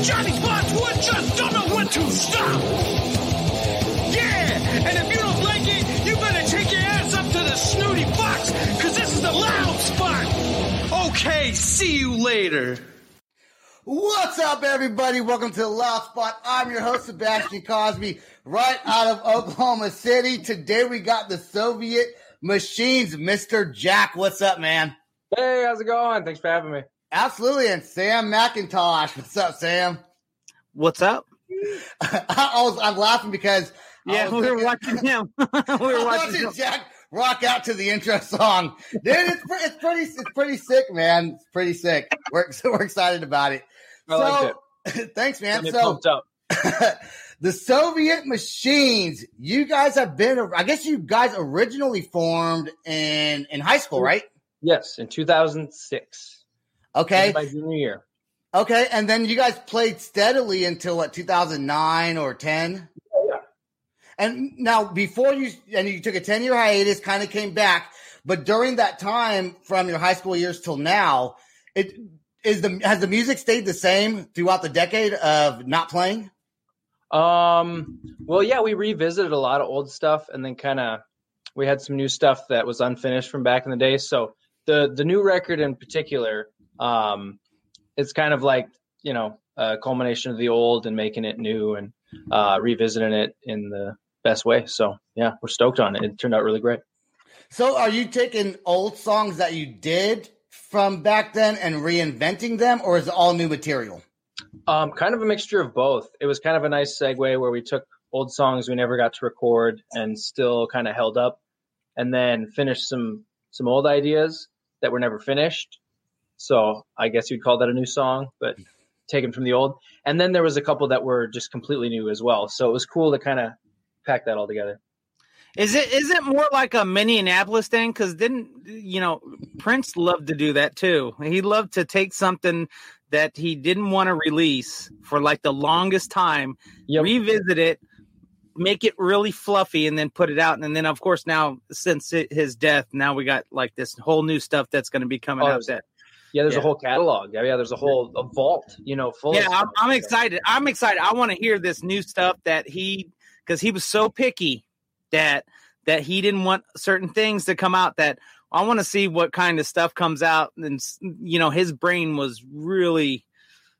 Cop. Johnny Spotswood just don't know when to stop. Yeah, and if you don't like it, you better take your ass up to the snooty box, cause this is the loud spot. Okay, see you later. What's up, everybody? Welcome to the Loud Spot. I'm your host, Sebastian Cosby, right out of Oklahoma City. Today we got the Soviet Machines, Mr. Jack. What's up, man? Hey, how's it going? Thanks for having me. Absolutely. And Sam McIntosh. What's up, Sam? What's up? I was, I'm laughing because Yeah, we were thinking- watching him. we were watching. watching Jack rock out to the intro song. Dude, it's, pre- it's pretty, it's pretty sick, man. It's pretty sick. We're, we're excited about it. I liked so, thanks, man. Got So, up. the Soviet machines, you guys have been, I guess you guys originally formed in, in high school, right? Yes, in 2006. Okay. My junior year. Okay. And then you guys played steadily until what, 2009 or 10? Yeah. And now before you, and you took a 10 year hiatus, kind of came back, but during that time from your high school years till now, it is the, has the music stayed the same throughout the decade of not playing? Um. Well, yeah, we revisited a lot of old stuff, and then kind of we had some new stuff that was unfinished from back in the day. So the the new record in particular, um, it's kind of like you know a culmination of the old and making it new and uh, revisiting it in the best way. So yeah, we're stoked on it. It turned out really great. So are you taking old songs that you did from back then and reinventing them, or is it all new material? Um, kind of a mixture of both. It was kind of a nice segue where we took old songs we never got to record and still kind of held up, and then finished some some old ideas that were never finished. So I guess you'd call that a new song, but hmm. taken from the old. And then there was a couple that were just completely new as well. So it was cool to kind of pack that all together. Is it is it more like a Minneapolis thing? Because didn't you know Prince loved to do that too? He loved to take something that he didn't want to release for like the longest time, Yep. revisit it, make it really fluffy, and then put it out. And then of course now since his death, now we got like this whole new stuff that's going to be coming Oh, out. That Yeah, there's Yeah. a whole catalog. Yeah, yeah, there's a whole a vault, you know, full. yeah, of I'm. I'm excited. I'm excited. I want to hear this new stuff that he because he was so picky that that he didn't want certain things to come out. That I want to see what kind of stuff comes out. And you know, his brain was really,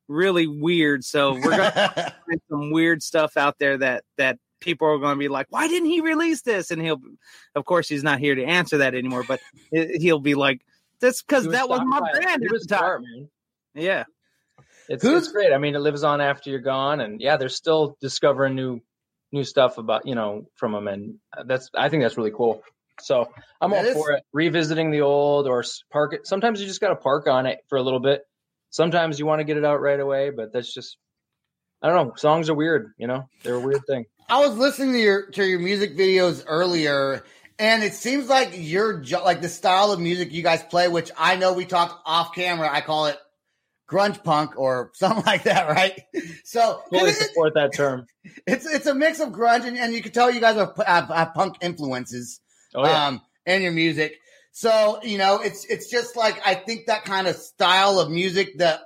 really weird. So we're gonna find some weird stuff out there that that people are going to be like, why didn't he release this? And he'll, of course, he's not here to answer that anymore. But he'll be like, that's because that was my stockpiling. brand He at was the time. smart, man. Yeah. It's, Who's- it's great. I mean, it lives on after you're gone, and yeah, they're still discovering new new stuff about you know from them, and uh, that's I think that's really cool. So I'm all That is- for it. Revisiting the old or park it. Sometimes you just got to park on it for a little bit. Sometimes you want to get it out right away, but that's just I don't know. Songs are weird, you know. They're a weird thing. I was listening to your to your music videos earlier, and it seems like your like the style of music you guys play, which I know we talked off camera. I call it grunge punk or something like that, right? So Fully support that term. it's it's a mix of grunge, and, and you can tell you guys are, have, have punk influences Oh yeah. um, in your music. So you know, it's it's just like I think that kind of style of music that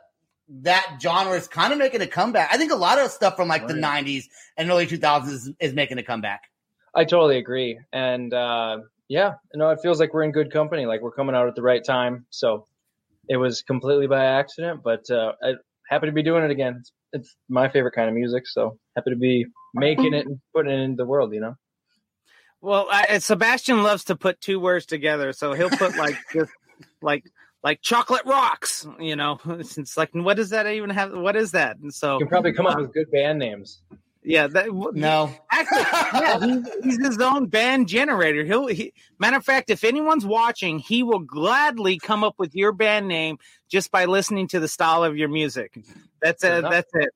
that genre is kind of making a comeback. I think a lot of stuff from like the Right. '90s and early 2000s is, is making a comeback. I totally agree. And uh, yeah, you know, it feels like we're in good company. Like we're coming out at the right time. So it was completely by accident, but uh, I happy to be doing it again. It's, it's my favorite kind of music, so happy to be making it and putting it into the world. You know. Well, I, Sebastian loves to put two words together, so he'll put like just like like chocolate rocks. You know, it's, it's, like what does that even have? What is that? And so you can probably come up with good band names. Yeah, that, no. Actually, yeah, he's, he's his own band generator. He'll, he, matter of fact, if anyone's watching, he will gladly come up with your band name just by listening to the style of your music. That's it. That's it.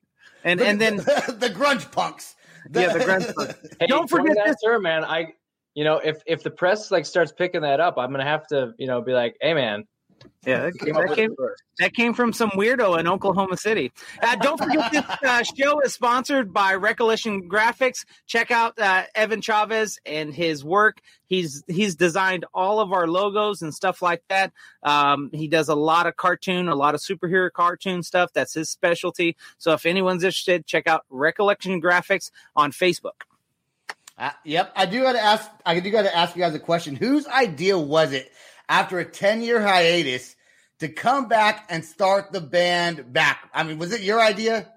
And and then the grunge punks. yeah, the grunge punks. Hey, Don't forget that, this, sir, man. I, you know, if if the press like starts picking that up, I'm gonna have to, you know, be like, hey, man, yeah, that came, that came, that came, from some weirdo in Oklahoma City. Uh, don't forget this uh, show is sponsored by Recollection Graphics. Check out uh, Evan Chavez and his work. He's he's designed all of our logos and stuff like that. Um, he does a lot of cartoon, a lot of superhero cartoon stuff. That's his specialty. So if anyone's interested, check out Recollection Graphics on Facebook. Uh, yep, I do got to ask. I do got to ask you guys a question. Whose idea was it after a 10 year hiatus to come back and start the band back. I mean, was it your idea?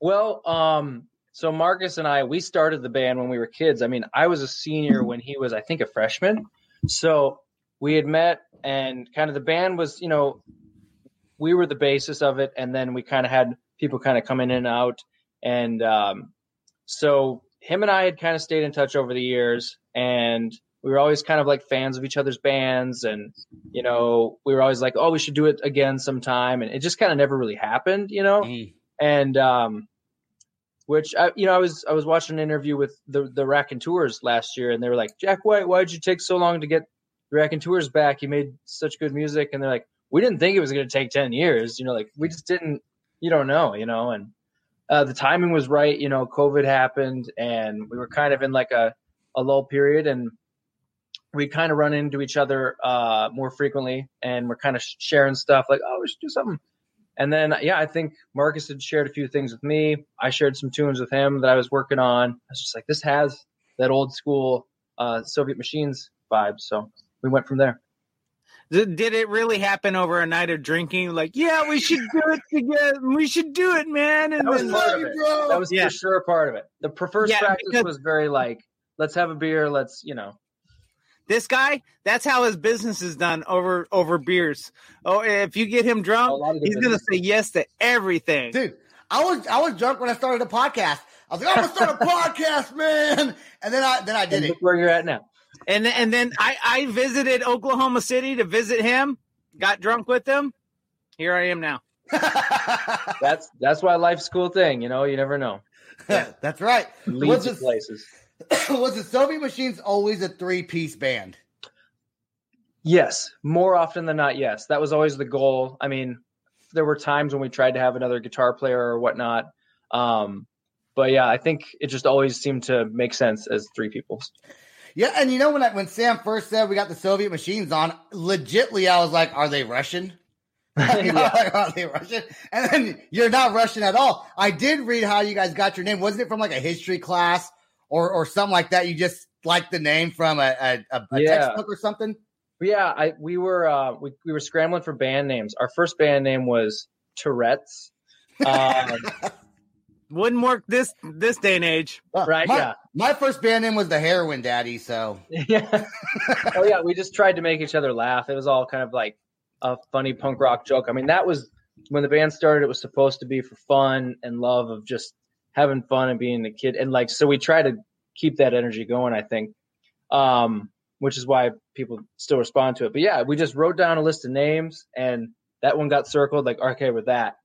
Well, um, so Marcus and I, we started the band when we were kids. I mean, I was a senior when he was, I think, a freshman. So we had met and kind of the band was, you know, we were the basis of it. And then we kind of had people kind of come in and out. And um, so him and I had kind of stayed in touch over the years. And we were always kind of like fans of each other's bands and you know we were always like oh we should do it again sometime. And it just kind of never really happened you know? Mm. and um which I, you know i was i was watching an interview with the the raconteurs last year and they were like jack white why did you take so long to get the raconteurs back? You made such good music. And they're like we didn't think it was going to take 10 years. You know like we just didn't you don't know you know? And uh, the timing was right you know covid happened and we were kind of in like a a lull period and we kind of run into each other uh, more frequently and we're kind of sharing stuff like, oh, we should do something. And then, yeah, I think Marcus had shared a few things with me. I shared some tunes with him that I was working on. I was just like, this has that old school uh, Soviet machines vibe. So we went from there. Did it really happen over a night of drinking? Like, yeah, we should do it together. We should do it, man. And that was part of it. That was yeah. for sure part of it. The first yeah, practice because- was very like, let's have a beer. Let's, you know, this guy, that's how his business is done over over beers. Oh, if you get him drunk, he's gonna say yes to everything. Dude, I was I was drunk when I started the podcast. I was like, I'm gonna start a podcast, man. And then I then I did it. Where you're at now. And and then I, I visited Oklahoma City to visit him, got drunk with him. Here I am now. that's that's why life's cool thing, you know, you never know. Yeah, that's right. Leads to places. was the Soviet Machines always a three piece band? Yes, more often than not, yes. That was always the goal. I mean, there were times when we tried to have another guitar player or whatnot. Um, but yeah, I think it just always seemed to make sense as three people. Yeah, and you know when I, when Sam first said we got the Soviet machines on, legitly I was like, "Are they Russian?" yeah. are they Russian? And then you're not Russian at all. I did read how you guys got your name. Wasn't it from like a history class or or something like that. You just like the name from a, a, a yeah. textbook or something. Yeah, I we were uh, we we were scrambling for band names. Our first band name was Tourette's. Um, Wouldn't work this this day and age, uh, right? My, yeah. My first band name was the Heroin Daddy. So yeah. oh yeah, we just tried to make each other laugh. It was all kind of like a funny punk rock joke. I mean, that was when the band started. It was supposed to be for fun and love of just having fun and being a kid. And like, so we try to keep that energy going, I think, um, which is why people still respond to it. But yeah, we just wrote down a list of names and that one got circled like, okay, with that.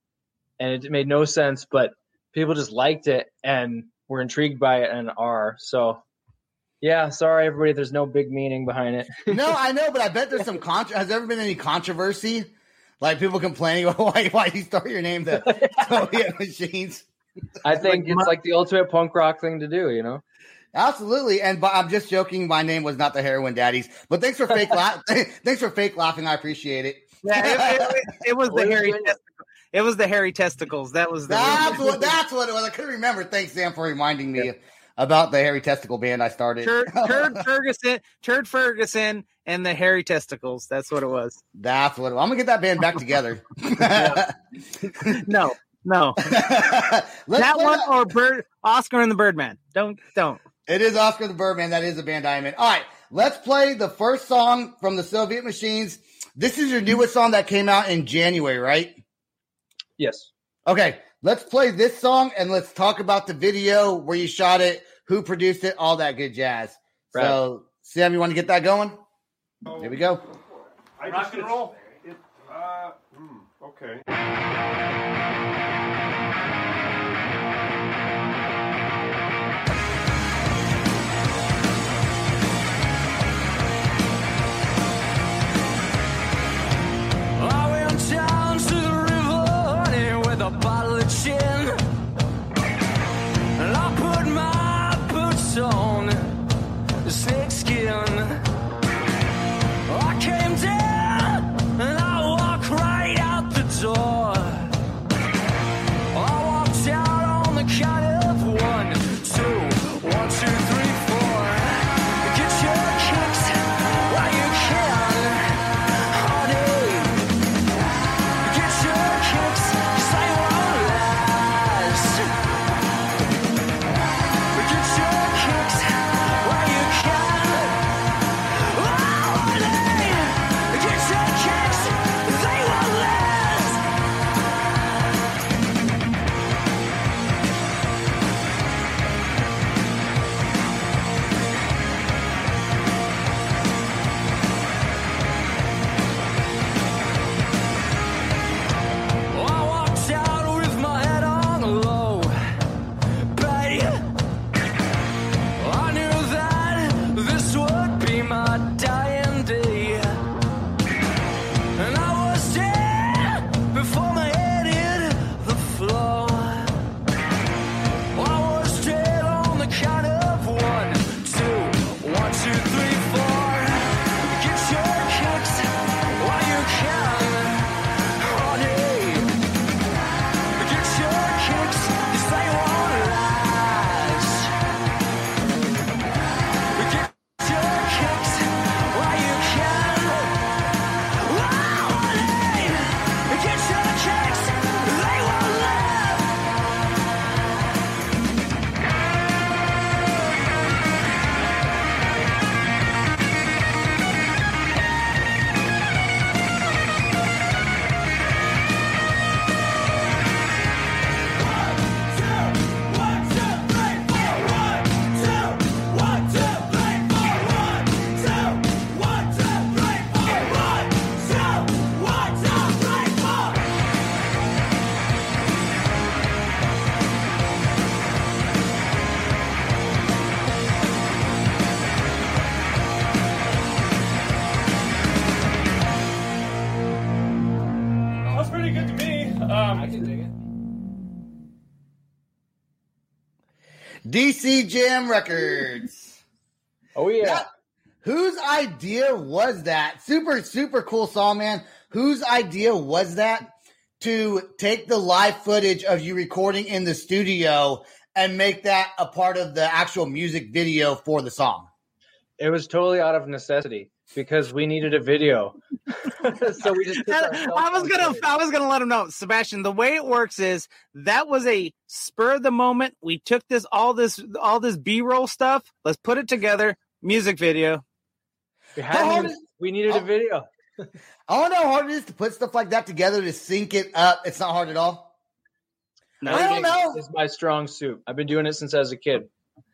And it made no sense, but people just liked it and were intrigued by it and are. So yeah, sorry everybody. There's no big meaning behind it. no, I know, but I bet there's some contra- has there ever been any controversy? Like people complaining why why you start your name the Soviet machines? I think like, it's like the ultimate punk rock thing to do, you know? Absolutely, and but I'm just joking. My name was not the Heroin Daddies, but thanks for fake laugh. thanks for fake laughing. I appreciate it. Yeah, it, it, it was the hairy testicles. It was the hairy testicles. That was the that's what that's what it was. I couldn't remember. Thanks, Sam, for reminding me yeah. about the hairy testicle band I started. Turd, Turd Ferguson, Turd Ferguson, and and the hairy testicles. That's what it was. That's what it was. I'm gonna get that band back together. No, no, Let's that one that- or Bird Oscar and the Birdman. Don't don't. It is Oscar the Birdman. That is a band I'm in. All right, let's play the first song from the Soviet Machines. This is your newest song that came out in January, right? Yes. Okay, let's play this song and let's talk about the video where you shot it, who produced it, all that good jazz. So, Sam, you want to get that going? Here we go. Rock and roll. It, uh, hmm, okay. DC Jam Records. Oh yeah. Yeah. Whose idea was that? Super, super cool song, man. Whose idea was that to take the live footage of you recording in the studio and make that a part of the actual music video for the song? It was totally out of necessity because we needed a video. so we just took I was gonna. I was gonna let him know, Sebastian. The way it works is that was a spur of the moment. We took this all this all this B roll stuff. Let's put it together. Music video. We, hadn't is- we needed Oh. a video. I don't know how hard it is to put stuff like that together to sync it up. It's not hard at all. No, I don't Editing know. Is my strong suit. I've been doing it since I was a kid.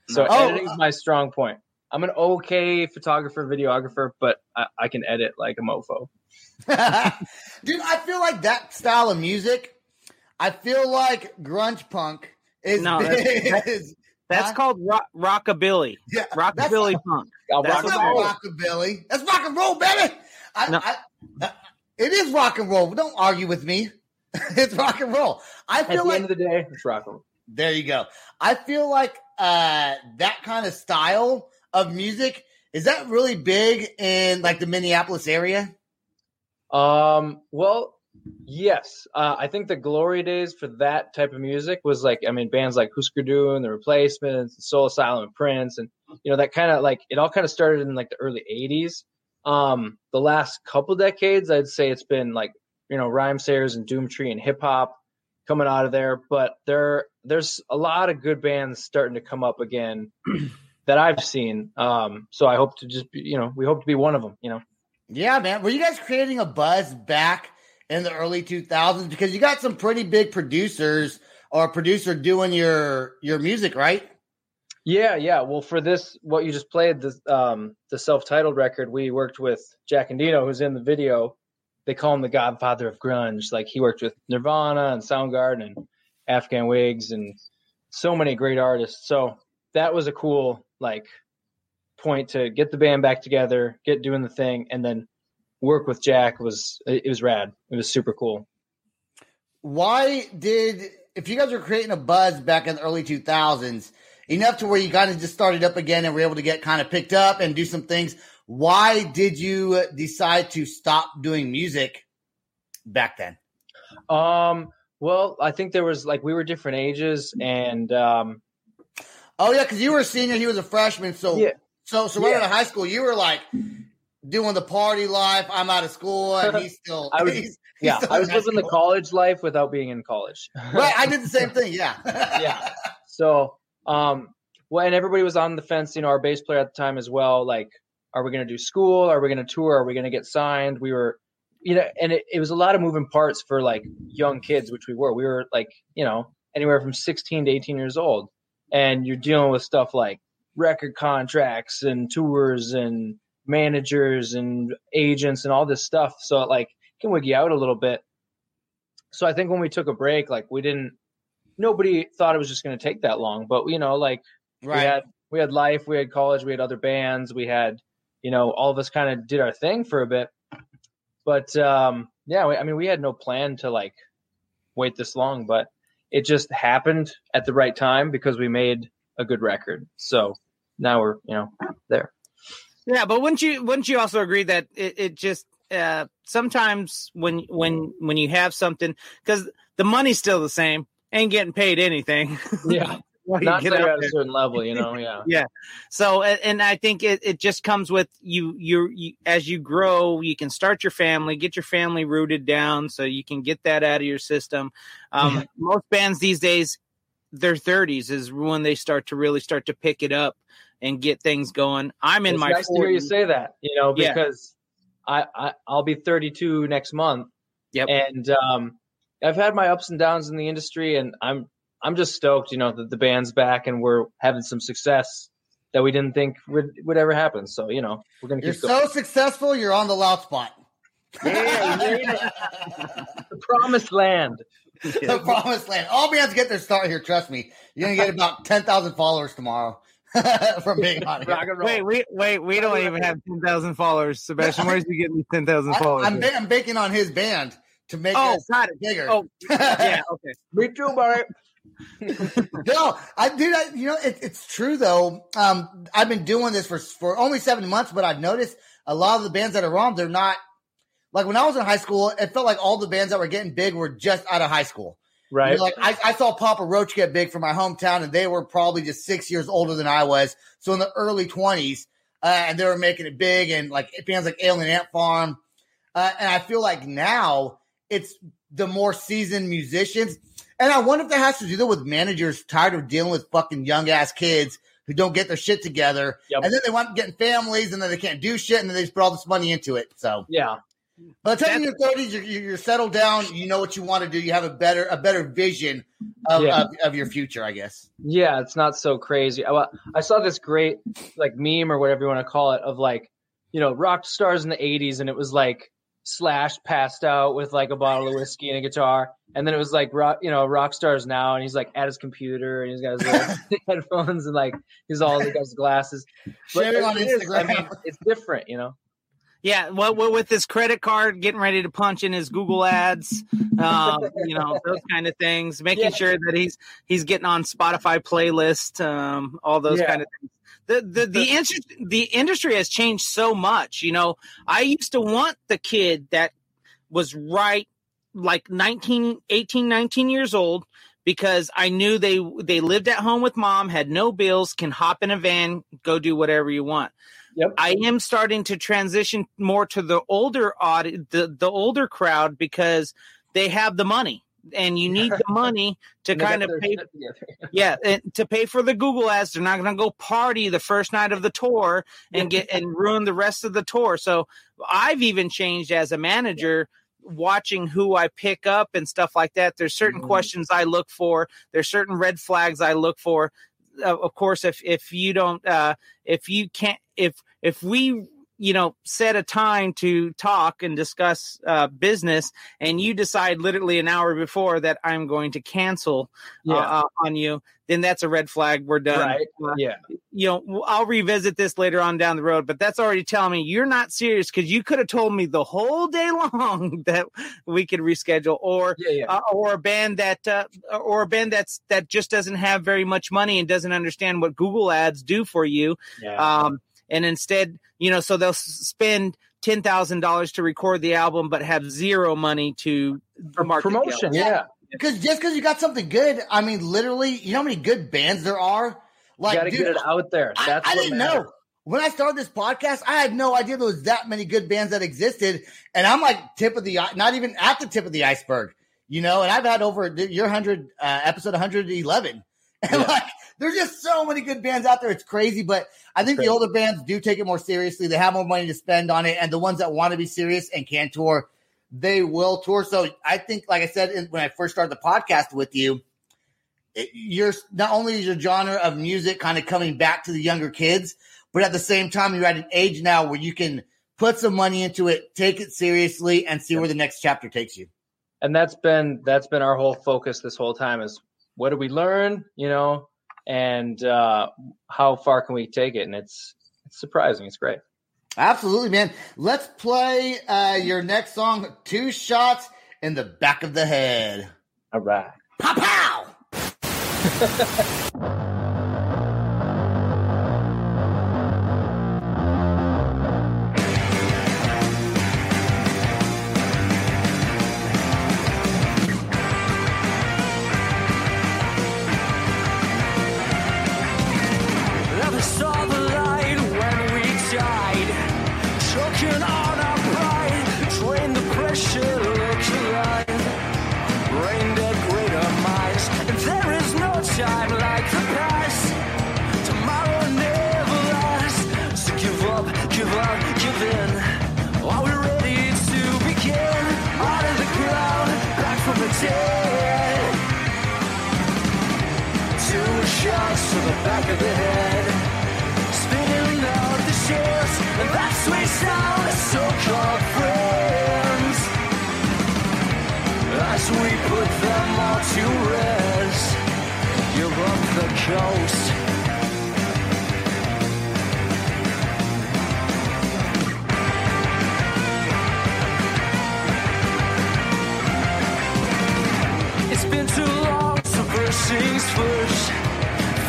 So Oh. editing is my strong point. I'm an okay photographer, videographer, but I, I can edit like a mofo. Dude, I feel like that style of music, I feel like grunge punk is No, that's- is- That's Huh? called rock, rockabilly. yeah, Rockabilly punk. I'll That's rock That's and not rockabilly. That's rock and roll, baby. I, No. I, uh, it is rock and roll. Don't argue with me. it's rock and roll. I feel At the like end of the day, it's rock and roll. there you go. I feel like uh, that kind of style of music is that really big in like the Minneapolis area? Um, well, yes. Uh, I think the glory days for that type of music was like, I mean, bands like Husker Du and The Replacements, and Soul Asylum, and Prince, and you know that kind of like it all kind of started in like the early '80s. Um, the last couple decades, I'd say it's been like you know Rhymesayers and Doomtree and hip hop coming out of there. But there there's a lot of good bands starting to come up again that I've seen. Um, so I hope to just be, you know we hope to be one of them. You know. Yeah, man. Were you guys creating a buzz back in the early 2000s? Because you got some pretty big producers or producer doing your your music, right? Yeah, yeah. Well, for this, what you just played, the um, the self-titled record, we worked with Jack Endino, who's in the video. They call him the Godfather of grunge. Like he worked with Nirvana and Soundgarden and Afghan Whigs and so many great artists. So that was a cool like point to get the band back together, get doing the thing, and then work with Jack was it was rad. It was super cool. Why did if you guys were creating a buzz back in the early 2000s, enough to where you kind of just started up again and were able to get kind of picked up and do some things, why did you decide to stop doing music back then? Um, well, I think there was like we were different ages and um Oh yeah, because you were a senior, he was a freshman. So Yeah. so so right Yeah. out of high school, you were like doing the party life. I'm out of school, and he's still. I was- he's, he's yeah, still I was living the college life without being in college. Right, I did the same thing. Yeah, yeah. So, um, well, and everybody was on the fence. You know, our bass player at the time as well. Like, are we going to do school? Are we going to tour? Are we going to get signed? We were, you know, and it, it was a lot of moving parts for like young kids, which we were. We were like, you know, anywhere from 16 to 18 years old, and you're dealing with stuff like record contracts and tours and managers and agents and all this stuff. So it like can wig you out a little bit. So I think when we took a break, like we didn't nobody thought it was just going to take that long, but you know, like we had we had life, we had college, we had other bands, we had you know, all of us kind of did our thing for a bit. But um yeah, we, I mean, we had no plan to like wait this long, but it just happened at the right time because we made a good record. So now we're, you know, there. Yeah, but wouldn't you wouldn't you also agree that it, it just uh, sometimes when when when you have something because the money's still the same, ain't getting paid anything. Yeah. Not get out at a certain level, you know, yeah. yeah. So, and I think it, it just comes with you, you, you, as you grow, you can start your family, get your family rooted down so you can get that out of your system. Um, most bands these days, their 30s is when they start to really start to pick it up and get things going. I'm in it's my nice to hear you say that, you know, Yeah. because I, I I'll be 32 next month. Yep. And um, I've had my ups and downs in the industry, and I'm I'm just stoked, you know, that the band's back and we're having some success that we didn't think would would ever happen. So you know, we're gonna You're keep going. so successful. You're on the loud spot. Yeah, you the promised land. the promised land. All bands get their start here. Trust me. You're gonna get about ten thousand followers tomorrow from being on here. Rock. Wait, we wait. We don't even have ten thousand followers, Sebastian. Where's he getting these ten thousand I, followers? I'm, ba- I'm banking on his band to make oh, us got it. bigger. Oh, yeah. Okay. Me too, Bart. No, I dude, I, you know, it, it's true though. Um, I've been doing this for for only seven months, but I've noticed a lot of the bands that are on, they're not like when I was in high school. It felt like all the bands that were getting big were just out of high school. You Right. know, like I, I saw Papa Roach get big from my hometown, and they were probably just six years older than I was. So in the early twenties, uh, and they were making it big, and like bands like Alien Ant Farm. Uh, and I feel like now it's the more seasoned musicians. And I wonder if that has to do with managers tired of dealing with fucking young ass kids who don't get their shit together. Yep. And then they want getting families and then they can't do shit and then they just put all this money into it. So yeah. by the time you're in your 30s, you're, you're settled down, you know what you want to do, you have a better a better vision of, Yeah. of, of your future, I guess. Yeah, it's not so crazy. I, I saw this great like meme or whatever you want to call it of like, you know, rock stars in the 80s and it was like Slash passed out with like a bottle of whiskey and a guitar. And then it was like rock, you know, rock stars now and he's like at his computer and he's got his little headphones and like he's all he got his glasses. But Sharing on it is, I Instagram. mean, it's different, you know. Yeah, well, well, with his credit card, getting ready to punch in his Google ads, um, you know, those kind of things, making Yeah. sure that he's he's getting on Spotify playlist, um, all those Yeah. kind of things. The the the, industry, the industry has changed so much. You know, I used to want the kid that was right like 19 18 19 years old because I knew they they lived at home with mom, had no bills, can hop in a van, go do whatever you want. Yep. I am starting to transition more to the older audi- the the older crowd because they have the money and you need the money to kind of pay yeah and to pay for the google ads they're not going to go party the first night of the tour and get and ruin the rest of the tour. So i've even changed as a manager watching who i pick up and stuff like that. There's certain Mhm. questions i look for. There's certain red flags i look for. Uh, of course if if you don't uh if you can't if if we you know set a time to talk and discuss uh business and you decide literally an hour before that i'm going to cancel Yeah. uh, uh, on you then that's a red flag we're done right. Uh, Yeah. you know i'll revisit this later on down the road but that's already telling me you're not serious because you could have told me the whole day long that we could reschedule or Yeah. Yeah. uh, or a band that uh, or a band that's that just doesn't have very much money and doesn't understand what Google ads do for you yeah. um and instead you know so they'll spend ten thousand dollars to record the album but have zero money to For market promotion. album. Yeah. Because just because you got something good, I mean, literally, you know how many good bands there are? You Like, got to dude, get it out there. I, That's I what didn't matters. know. When I started this podcast, I had no idea there was that many good bands that existed. And I'm like tip of the, not even at the tip of the iceberg, you know, and I've had over your 100, uh, episode 111. And Yeah. like, there's just so many good bands out there. It's crazy. But I think the older bands do take it more seriously. They have more money to spend on it. And the ones that want to be serious and can tour, they will tour. So I think, like I said, when I first started the podcast with you, it, you're not only is your genre of music kind of coming back to the younger kids, but at the same time, you're at an age now where you can put some money into it, take it seriously, and see where the next chapter takes you. and that's been that's been our whole focus this whole time is what do we learn you know and uh how far can we take it and it's it's surprising it's great Absolutely, man. Let's play uh, your next song, Two Shots in the Back of the Head. all right Pow pow!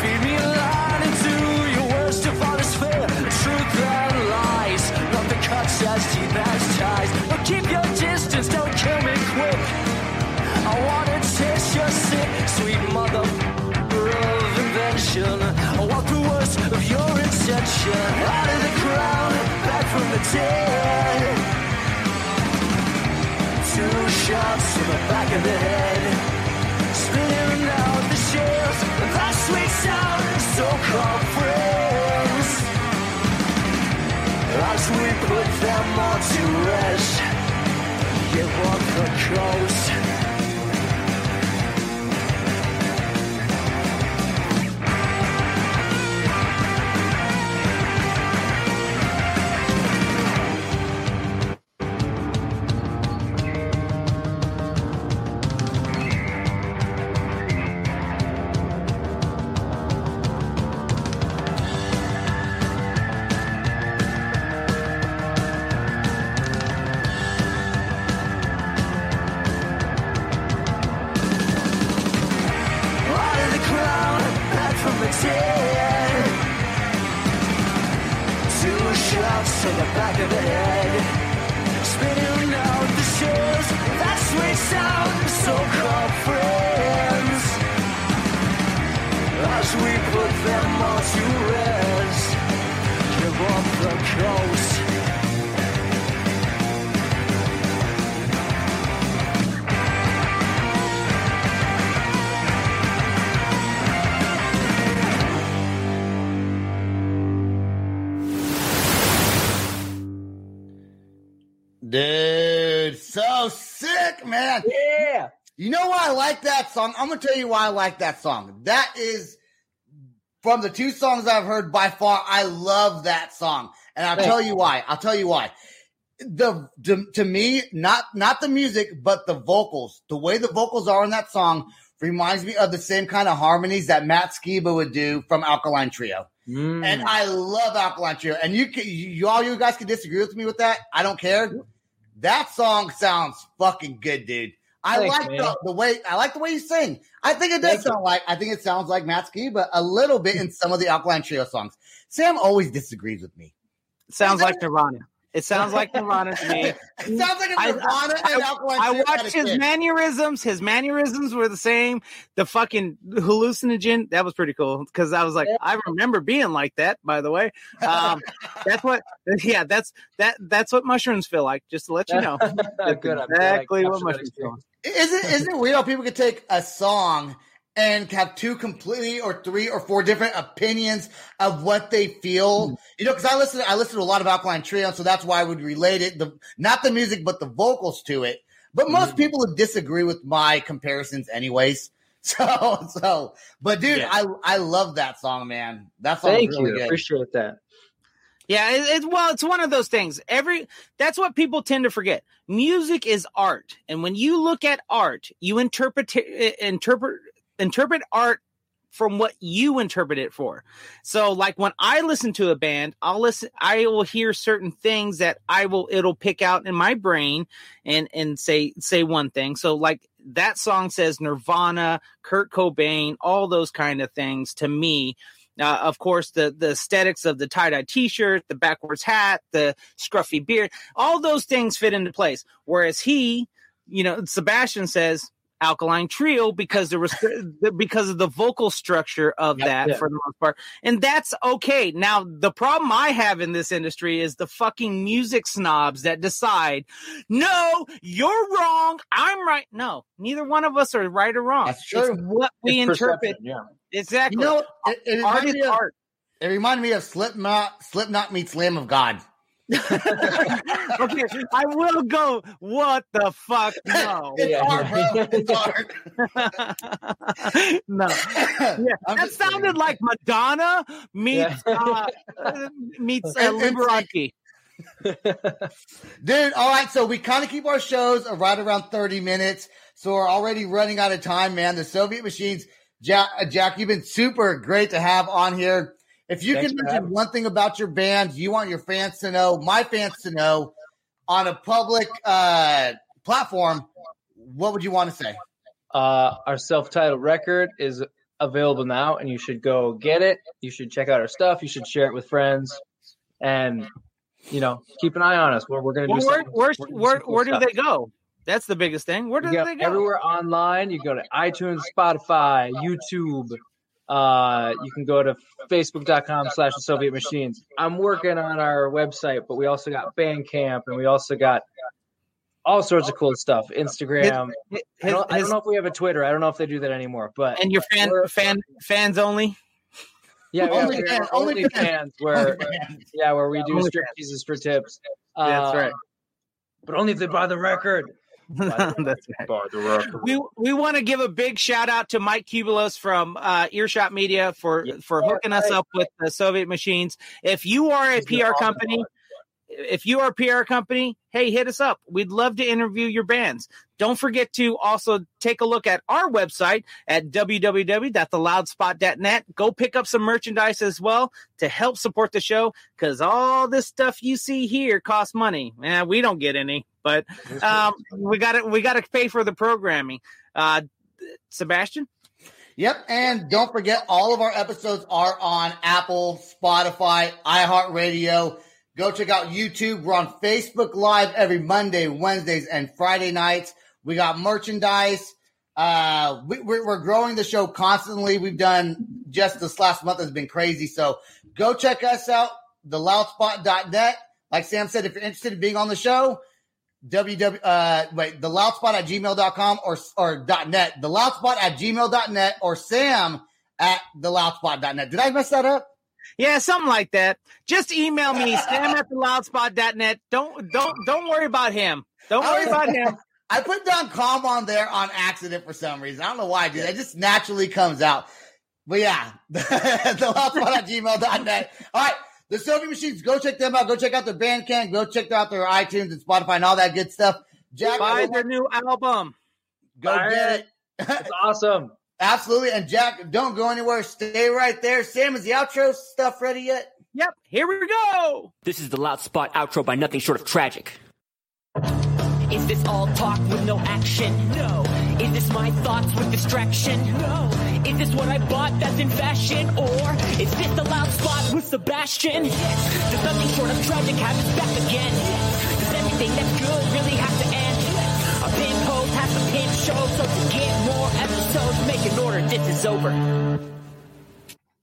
Feed me your worst fair. Truth and lies, nothing cuts as deep as ties. But keep your distance, don't kill me quick. I wanna taste your sick, sweet mother of invention. I want the worst of your intention. Out of the back from the dead. Two shots to the back of the head. Spinning out shells, that sweet sound, so-called friends. As we put them all to rest, give up the coast. Song? I'm gonna tell you why I like that song. That is from the two songs I've heard by far. I love that song, and I'll tell you why. I'll tell you why. The to, to me, not not the music, but the vocals. The way the vocals are in that song reminds me of the same kind of harmonies that Matt Skiba would do from Alkaline Trio. Mm. And I love Alkaline Trio. And you can, you all you guys can disagree with me with that. I don't care. That song sounds fucking good, dude. I Thanks, like the, the way I like the way you sing. I think it does sound like I think it sounds like Matt Skiba a little bit in some of the Alkaline Trio songs. Sam always disagrees with me. Sounds like Nirvana. It sounds like Nirvana to me. It sounds like a I- Nirvana and Alkaline I watched his kid. mannerisms. His mannerisms were the same. The fucking hallucinogen that was pretty cool because I was like, I remember being like that. By the way, um, that's what. Yeah, that's that. That's what mushrooms feel like. Just to let you know, Good. Exactly what mushrooms feel. experience. Isn't isn't it weird how people could take a song and have two completely or three or four different opinions of what they feel? Hmm. You know, because I listen I listen to a lot of Alkaline Trio, so that's why I would relate it the not the music but the vocals to it. But hmm. most people would disagree with my comparisons, anyways. So so, but dude, Yeah. I I love that song, man. That song Thank really you. good. Appreciate that. Yeah, it, it's well, it's one of those things. Every that's what people tend to forget. Music is art, and when you look at art, you interpret interpret interpret art from what you interpret it for. So, like when I listen to a band, I'll listen. I will hear certain things that I will. It'll pick out in my brain and and say say one thing. So, like that song says Nirvana, Kurt Cobain, all those kind of things to me. Uh, of course, the the aesthetics of the tie dye t shirt, the backwards hat, the scruffy beard, all those things fit into place. Whereas he, you know, Sebastian says alkaline trio because there was because of the vocal structure of Yep. that Yeah. for the most part, and that's okay. Now, the problem I have in this industry is the fucking music snobs that decide, no, you're wrong, I'm right. No, neither one of us are right or wrong. That's true. It's what we It's interpret Yeah. exactly. You know, it, it art reminded is me of, art. it reminded me of Slipknot. Slipknot meets Lamb of God. okay, I will go. What the fuck? No, It's Yeah. art, bro. It's art. no. Yeah, I'm that sounded kidding. like Madonna meets uh, uh, meets uh, And- and- Liberace. Dude, all right. So we kind of keep our shows right around 30 minutes. So we're already running out of time, man. The Soviet machines, Jack, Jack you've been super great to have on here. If you Thanks can for mention one thing about your band, you want your fans to know, my fans to know on a public uh, platform, what would you want to say? Uh, our self-titled record is available now, and you should go get it. You should check out our stuff. You should share it with friends, and you know, keep an eye on us. We're, we're gonna do Well, where something. where do where, cool where do stuff. they go? That's the biggest thing. Where do You they go? everywhere online. You go to iTunes, Spotify, YouTube. Uh, you can go to facebook.com slash the Soviet Machines. I'm working on our website, but we also got Bandcamp and we also got all sorts of cool stuff. Instagram. His- I don't, I don't know if we have a Twitter. I don't know if they do that anymore, but and your fan fan fans only. yeah, yeah, Only we're fans, only, only fans. fans where yeah, where we do strip teases for tips. That's Uh, right. But only if they buy the record. That's right. Buy the record. We we want to give a big shout out to Mike Kubelos from uh, Earshot Media for Yeah. for hooking us up with the Soviet machines. If you are a PR company, if you are a PR company, hey, hit us up. We'd love to interview your bands. Don't forget to also take a look at our website at www.theloudspot.net. Go pick up some merchandise as well to help support the show because all this stuff you see here costs money. And we don't get any, but um, we got to we got to pay for the programming. Uh, Sebastian, Yep. And don't forget, all of our episodes are on Apple, Spotify, iHeartRadio. Go check out YouTube. We're on Facebook Live every Monday, Wednesdays, and Friday nights. We got merchandise. Uh, we, we're, we're growing the show constantly. We've done just this last month has been crazy. So go check us out. theloudspot.net. Like Sam said, if you're interested in being on the show, www uh wait the loudspot at gmail.com or or net the loudspot at gmail.net or sam at the loudspot.net did i mess that up Yeah, something like that. Just email me, sam at the loudspot.net. Don't don't don't worry about him. Don't worry about him. i put down com on there on accident for some reason i don't know why i did it just naturally comes out but yeah the loudspot at gmail.net all right the Soviet Machines, go check them out. Go check out their Bandcamp. Go check out their iTunes and Spotify and all that good stuff. Jack, Buy their new album. go Buy get it. It's awesome. Absolutely. And Jack, don't go anywhere. Stay right there. Sam, is the outro stuff ready yet? Yep, here we go. This is the Loud Spot outro by nothing short of tragic. Is this all talk with no action? No. Is this my thoughts with distraction? No. Is this what I bought that's in fashion? Or is this the loud spot with Sebastian? Yes. Does nothing short of tragic have its back again? Yes. Does everything that's good really have to end? Yes. A pin post has to pin show, so to get more episodes, make an order, this is over.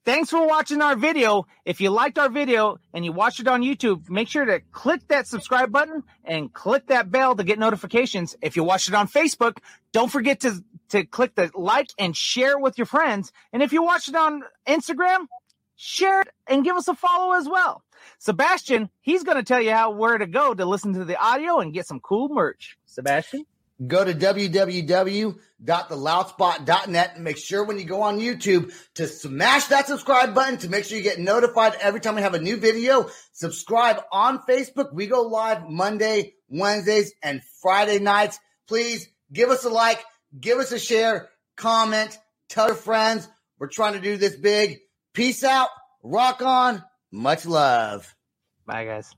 Thanks for watching our video. If you liked our video and you watched it on YouTube, make sure to click that subscribe button and click that bell to get notifications. If you watched it on Facebook, don't forget to, to click the like and share with your friends. And if you watched it on Instagram, share it and give us a follow as well. Sebastian, he's going to tell you how where to go to listen to the audio and get some cool merch. Sebastian? Go to www.theloudspot.net and make sure when you go on YouTube to smash that subscribe button to make sure you get notified every time we have a new video. Subscribe on Facebook. We go live Monday, Wednesdays, and Friday nights. Please give us a like, give us a share, comment, tell your friends. We're trying to do this big. Peace out. Rock on. Much love. Bye, guys.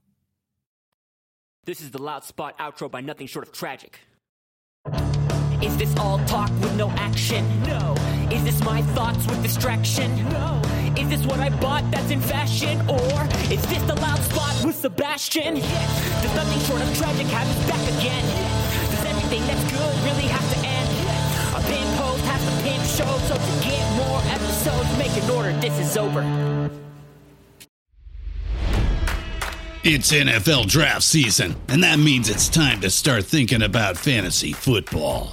This is the Loud Spot outro by nothing short of tragic. Is this all talk with no action? No. Is this my thoughts with distraction? No. Is this what I bought that's in fashion? Or is this the loud spot with Sebastian? Yes. Does nothing short of tragic have its back again? Yes. Does everything that's good really have to end? Yes. A pin post has to pin show, so to get more episodes, make an order, this is over. It's NFL draft season, and that means it's time to start thinking about fantasy football.